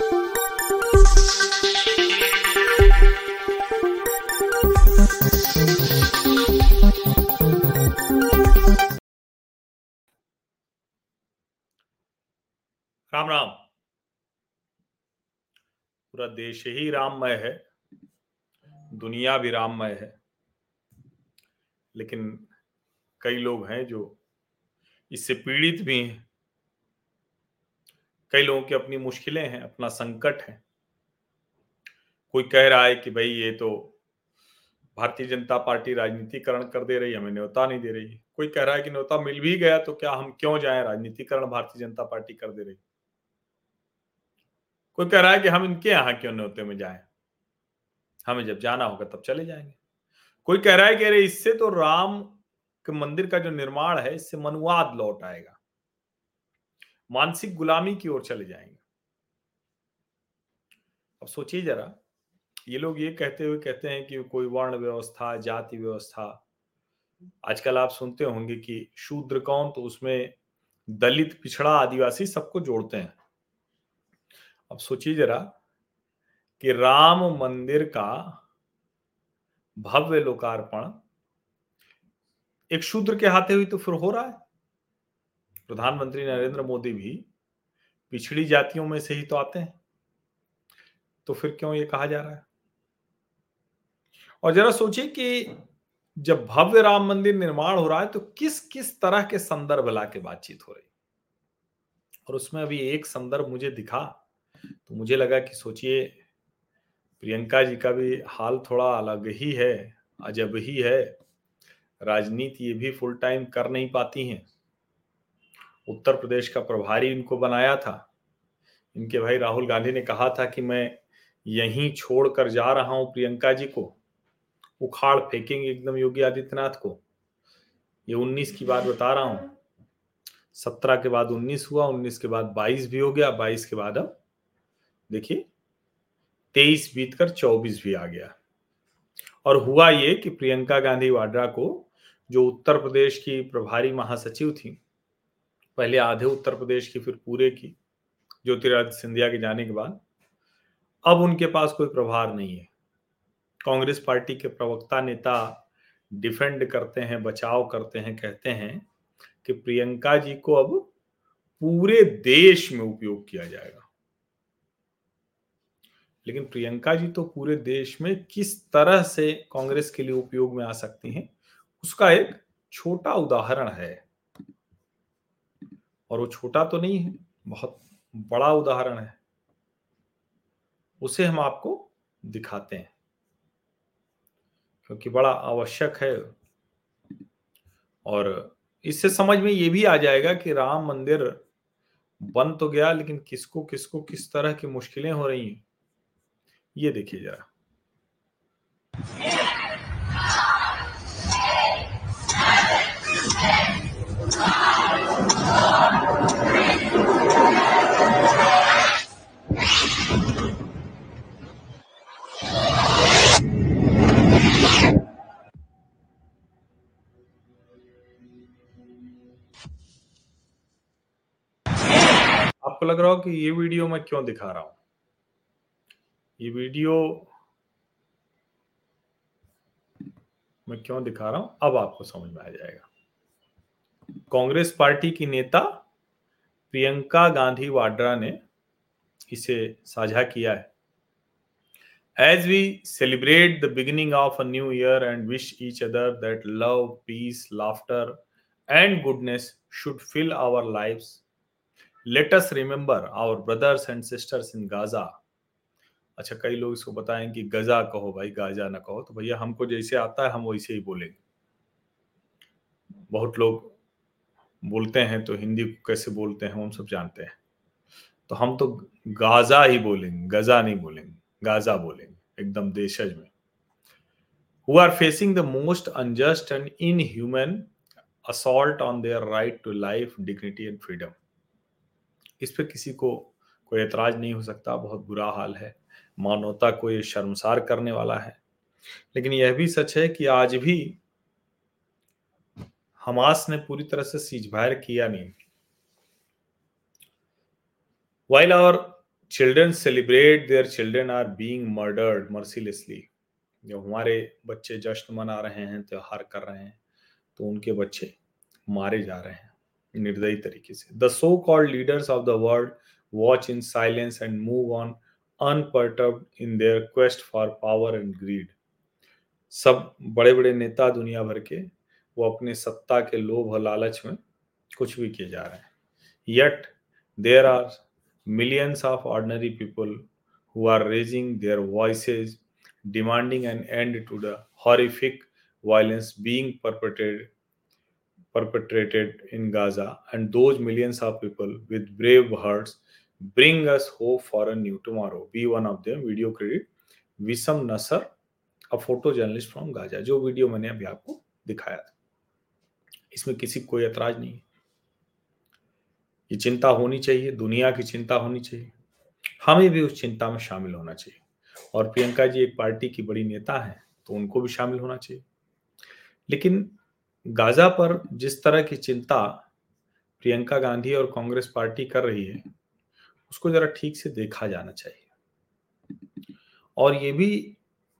राम राम। पूरा देश ही राममय है, दुनिया भी राममय है। लेकिन कई लोग हैं जो इससे पीड़ित भी हैं। कई लोगों की अपनी मुश्किलें हैं, अपना संकट है। कोई कह रहा है कि भाई ये तो भारतीय जनता पार्टी राजनीतिकरण कर दे रही है, हमें न्योता नहीं दे रही कोई कह रहा है कि न्योता मिल भी गया तो क्या हम क्यों जाए, राजनीतिकरण भारतीय जनता पार्टी कर दे रही कोई कह रहा है कि हम इनके यहाँ क्यों न्योते में जाए? हमें जब जाना होगा तब चले जाएँगे। कोई कह रहा है कि अरे इससे तो राम के मंदिर का जो निर्माण है, इससे मनुवाद लौट आएगा। मानसिक गुलामी की ओर चले जाएँगे। अब सोचिए जरा, ये लोग ये कहते हुए कहते हैं कि कोई वर्ण व्यवस्था, जाति व्यवस्था, आजकल आप सुनते होंगे कि शूद्र कौन तो उसमें दलित, पिछड़ा, आदिवासी सबको जोड़ते हैं। अब सोचिए जरा कि राम मंदिर का भव्य लोकार्पण एक शूद्र के हाथे हुई तो फिर हो रहा है। प्रधानमंत्री नरेंद्र मोदी भी पिछड़ी जातियों में से ही तो आते हैं। तो फिर क्यों ये कहा जा रहा है? और जरा सोचिए कि जब भव्य राम मंदिर निर्माण हो रहा है तो किस किस तरह के संदर्भ ला के बातचीत हो रही और उसमें अभी एक संदर्भ मुझे दिखा तो मुझे लगा कि सोचिए, प्रियंका जी का भी हाल थोड़ा अलग ही है, अजब ही है। राजनीति ये भी फुल टाइम कर नहीं पाती हैं। उत्तर प्रदेश का प्रभारी इनको बनाया था। इनके भाई राहुल गांधी ने कहा था कि मैं यहीं छोड़कर जा रहा हूँ प्रियंका जी को। उखाड़ फेंकेंगे एकदम योगी आदित्यनाथ को। ये उन्नीस की बात बता रहा हूँ। सत्रह के बाद उन्नीस हुआ, उन्नीस के बाद बाईस भी हो गया, बाईस के बाद अब देखिए, तेईस बीतकर चौबीस भी आ गया। और हुआ ये कि प्रियंका गांधी वाड्रा को जो उत्तर प्रदेश की प्रभारी महासचिव थी पहले आधे उत्तर प्रदेश की, फिर पूरे की, ज्योतिरादित्य सिंधिया के जाने के बाद। अब उनके पास कोई प्रभार नहीं है। कांग्रेस पार्टी के प्रवक्ता, नेता डिफेंड करते हैं, बचाव करते हैं, कहते हैं कि प्रियंका जी को अब पूरे देश में उपयोग किया जाएगा। लेकिन प्रियंका जी तो पूरे देश में किस तरह से कांग्रेस के लिए उपयोग में आ सकती हैं, उसका एक छोटा उदाहरण है। और वो छोटा तो नहीं है बहुत बड़ा उदाहरण है। उसे हम आपको दिखाते हैं। क्योंकि बड़ा आवश्यक है। और इससे समझ में ये भी आ जाएगा कि राम मंदिर बन तो गया, लेकिन किसको किसको, किस तरह की मुश्किलें हो रही हैं? ये देखिए जरा। आपको लग रहा हो कि ये वीडियो मैं क्यों दिखा रहा हूँ? ये वीडियो मैं क्यों दिखा रहा हूँ? अब आपको समझ में आ जाएगा। कांग्रेस पार्टी की नेता प्रियंका गांधी वाड्रा ने इसे साझा किया है। As we celebrate the beginning of a new year and wish each other that love peace laughter and goodness should fill our lives let us remember our brothers and sisters in Gaza अच्छा कई लोग इसको बताएँ कि गजा कहो भाई Gaza ना कहो। तो भैया, हमको जैसे आता है, हम वैसे ही बोलेंगे। बहुत लोग बोलते हैं तो हिंदी को कैसे बोलते हैं, हम सब जानते हैं। तो हम तो गाजा ही बोलेंगे गजा नहीं बोलेंगे गाजा बोलेंगे, एकदम देशज में। Who are facing the most unjust and inhuman assault on their right to life dignity and freedom इस पर किसी को कोई एतराज़ नहीं हो सकता, बहुत बुरा हाल है। मानवता को ये शर्मसार करने वाला है। लेकिन यह भी सच है कि आज भी हमास ने पूरी तरह से सीज किया नहीं। While our children celebrate their children are being murdered mercilessly जो हमारे बच्चे जश्न मना रहे हैं, त्योहार कर रहे हैं तो उनके बच्चे मारे जा रहे हैं। निर्दयी तरीके से। The so called leaders of the world watch in silence and move on unperturbed in their quest for power and greed सब बड़े बड़े नेता दुनिया भर के, वो अपने सत्ता के लोभ और लालच में कुछ भी किए जा रहे हैं। Yet there are millions of ordinary people who are raising their voices demanding an end to the horrific violence being perpetrated perpetrated in Gaza, and those millions of people with brave hearts bring us hope for a new tomorrow. Be one of them. Video credit Wisam Nasar a photo journalist from Gaza जो video मैंने अभी आपको दिखाया था। इसमें किसी कोई एतराज़ नहीं है। ये चिंता होनी चाहिए, दुनिया की चिंता होनी चाहिए। हमें भी उस चिंता में शामिल होना चाहिए। और प्रियंका जी एक पार्टी की बड़ी नेता है तो उनको भी शामिल होना चाहिए। लेकिन गाजा पर जिस तरह की चिंता प्रियंका गांधी और कांग्रेस पार्टी कर रही है, उसको जरा ठीक से देखा जाना चाहिए। और ये भी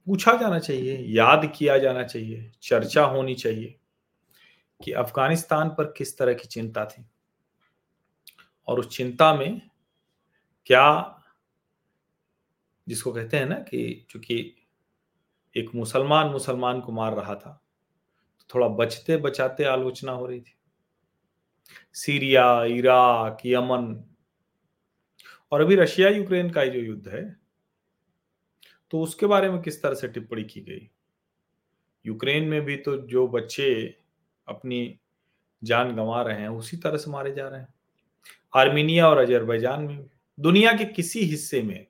पूछा जाना चाहिए, याद किया जाना चाहिए, चर्चा होनी चाहिए कि अफ़गानिस्तान पर किस तरह की चिंता थी। और उस चिंता में क्या जिसको कहते हैं ना कि चूँकि एक मुसलमान मुसलमान को मार रहा था थोड़ा बचते बचाते आलोचना हो रही थी। सीरिया, इराक, यमन और अभी रशिया, यूक्रेन का जो युद्ध है तो उसके बारे में किस तरह से टिप्पणी की गई? यूक्रेन में भी तो जो बच्चे अपनी जान गंवा रहे हैं, उसी तरह से मारे जा रहे हैं। आर्मीनिया और अजरबैजान में दुनिया के किसी हिस्से में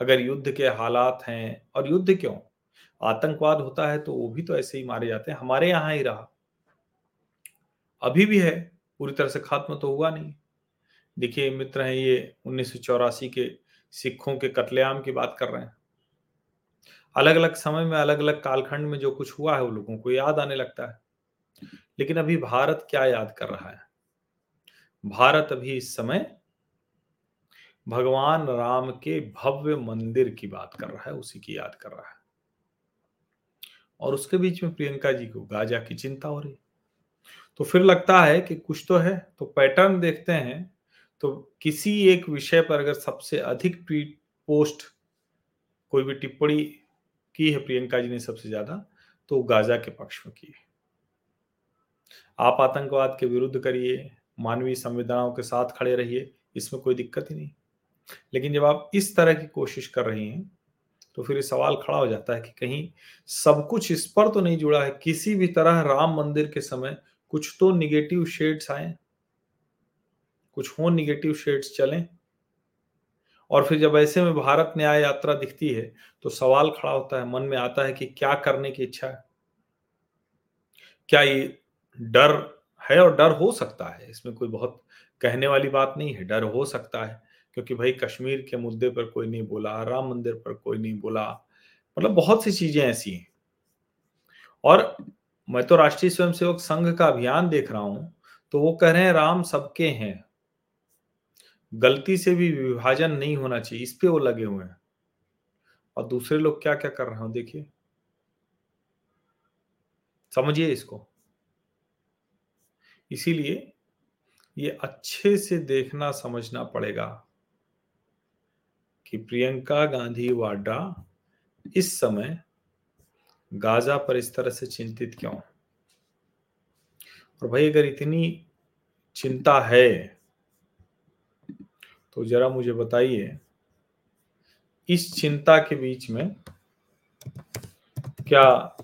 अगर युद्ध के हालात हैं, और युद्ध क्यों? आतंकवाद होता है तो वो भी तो ऐसे ही मारे जाते हैं। हमारे यहाँ ही रहा। अभी भी है, पूरी तरह से खत्म तो हुआ नहीं। देखिए, मित्र हैं ये, उन्नीस सौ चौरासी के सिखों के कत्लेआम की बात कर रहे हैं। अलग अलग समय में अलग अलग कालखंड में जो कुछ हुआ है, वो लोगों को याद आने लगता है। लेकिन अभी भारत क्या याद कर रहा है? भारत अभी इस समय भगवान राम के भव्य मंदिर की बात कर रहा है, उसी की याद कर रहा है। और उसके बीच में प्रियंका जी को गाजा की चिंता हो रही। तो फिर लगता है कि कुछ तो है तो पैटर्न देखते हैं तो किसी एक विषय पर अगर सबसे अधिक ट्वीट पोस्ट कोई भी टिप्पणी की है प्रियंका जी ने सबसे ज़्यादा तो गाजा के पक्ष में की है। आप आतंकवाद के विरुद्ध करिए, मानवीय संवेदनाओं के साथ खड़े रहिए, इसमें कोई दिक्कत ही नहीं। लेकिन जब आप इस तरह की कोशिश कर रही हैं तो फिर ये सवाल खड़ा हो जाता है कि कहीं सब कुछ इस पर तो नहीं जुड़ा है? किसी भी तरह राम मंदिर के समय कुछ तो निगेटिव शेड्स आए। कुछ हो निगेटिव शेड्स चलें। और फिर जब ऐसे में भारत न्याय यात्रा दिखती है तो सवाल खड़ा होता है, मन में आता है कि क्या करने की इच्छा है? क्या ये डर है और डर हो सकता है? इसमें कोई बहुत कहने वाली बात नहीं है, डर हो सकता है। क्योंकि भाई कश्मीर के मुद्दे पर कोई नहीं बोला, राम मंदिर पर कोई नहीं बोला मतलब बहुत सी चीज़ें ऐसी हैं। और मैं तो राष्ट्रीय स्वयंसेवक संघ का अभियान देख रहा हूँ तो वो कह रहे हैं, राम सबके हैं। गलती से भी विभाजन नहीं होना चाहिए, इस पे वो लगे हुए हैं। और दूसरे लोग क्या क्या कर रहे हो देखिए। समझिए इसको। इसीलिए ये अच्छे से देखना, समझना पड़ेगा। कि प्रियंका गांधी वाड्रा इस समय गाजा पर इस तरह से चिंतित क्यों? और भाई, अगर इतनी चिंता है तो जरा मुझे बताइए, इस चिंता के बीच में क्या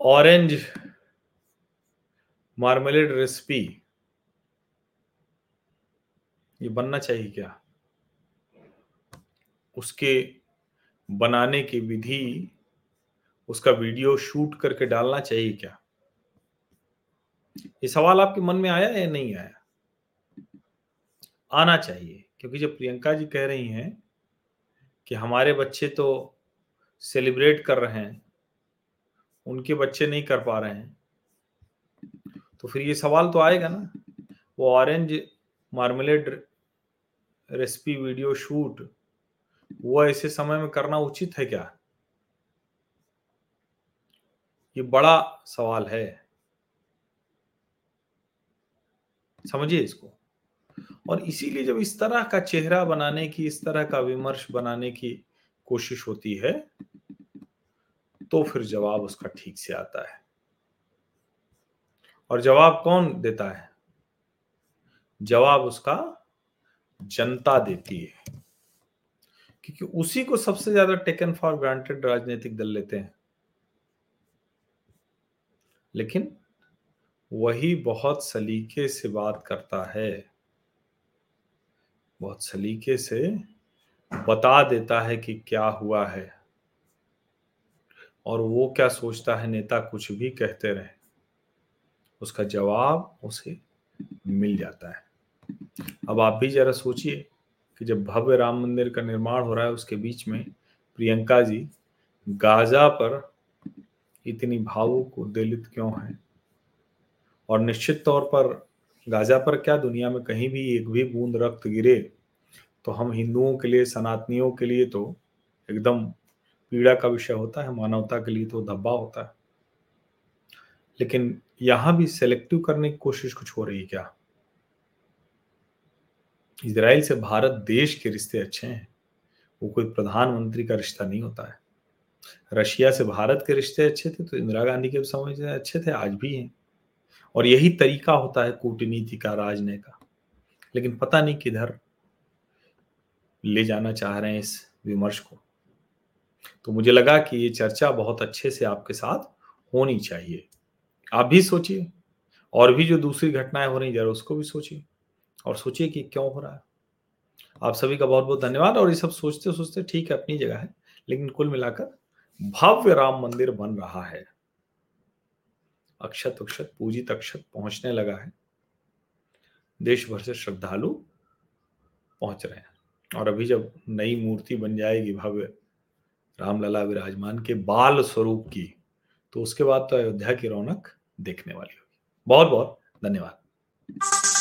ऑरेंज मार्मेलेड रेसिपी ये बनना चाहिए क्या? उसके बनाने की विधि, उसका वीडियो शूट करके डालना चाहिए क्या? ये सवाल आपके मन में आया या नहीं आया? आना चाहिए, क्योंकि जब प्रियंका जी कह रही हैं कि हमारे बच्चे तो सेलिब्रेट कर रहे हैं, उनके बच्चे नहीं कर पा रहे हैं तो फिर ये सवाल तो आएगा ना। वो orange marmalade recipe video shoot वो ऐसे समय में करना उचित है क्या? ये बड़ा सवाल है। समझिए इसको। और इसीलिए जब इस तरह का चेहरा बनाने की, इस तरह का विमर्श बनाने की कोशिश होती है तो फिर जवाब उसका ठीक से आता है। और जवाब कौन देता है? जवाब उसका जनता देती है। क्योंकि उसी को सबसे ज़्यादा टेकन फॉर ग्रांटेड राजनीतिक दल लेते हैं। लेकिन वही बहुत सलीके से बात करता है। बहुत सलीके से बता देता है कि क्या हुआ है। और वो क्या सोचता है नेता कुछ भी कहते रहे, उसका जवाब उसे मिल जाता है। अब आप भी जरा सोचिए कि जब भव्य राम मंदिर का निर्माण हो रहा है, उसके बीच में प्रियंका जी गाजा पर इतनी भावुक उद्वेलित क्यों है? और निश्चित तौर पर गाजा पर क्या दुनिया में कहीं भी एक भी बूंद रक्त गिरे तो हम हिंदुओं के लिए, सनातनियों के लिए तो एकदम पीड़ा का विषय होता है, मानवता के लिए तो धब्बा होता है। लेकिन यहाँ भी सेलेक्टिव करने की कोशिश कुछ हो रही है क्या? इसराइल से भारत देश के रिश्ते अच्छे हैं। वो कोई प्रधानमंत्री का रिश्ता नहीं होता है। रशिया से भारत के रिश्ते अच्छे थे तो इंदिरा गांधी के समय से अच्छे थे, आज भी हैं। और यही तरीका होता है कूटनीति का राजने का। लेकिन पता नहीं किधर ले जाना चाह रहे हैं इस विमर्श को। तो मुझे लगा कि ये चर्चा बहुत अच्छे से आपके साथ होनी चाहिए। आप भी सोचिए। और भी जो दूसरी घटनाएँ हो रही जरा उसको भी सोचिए। और सोचिए कि क्यों हो रहा है। आप सभी का बहुत बहुत धन्यवाद और ये सब सोचते सोचते ठीक है, अपनी जगह है, लेकिन कुल मिलाकर भव्य राम मंदिर बन रहा है। अक्षत अक्षत पूजित अक्षत पहुँचने लगा है। देश भर से श्रद्धालु पहुँच रहे हैं और अभी जब नई मूर्ति बन जाएगी भव्य रामलला विराजमान के बाल स्वरूप की तो उसके बाद तो अयोध्या की रौनक देखने वाली होगी। बहुत बहुत धन्यवाद।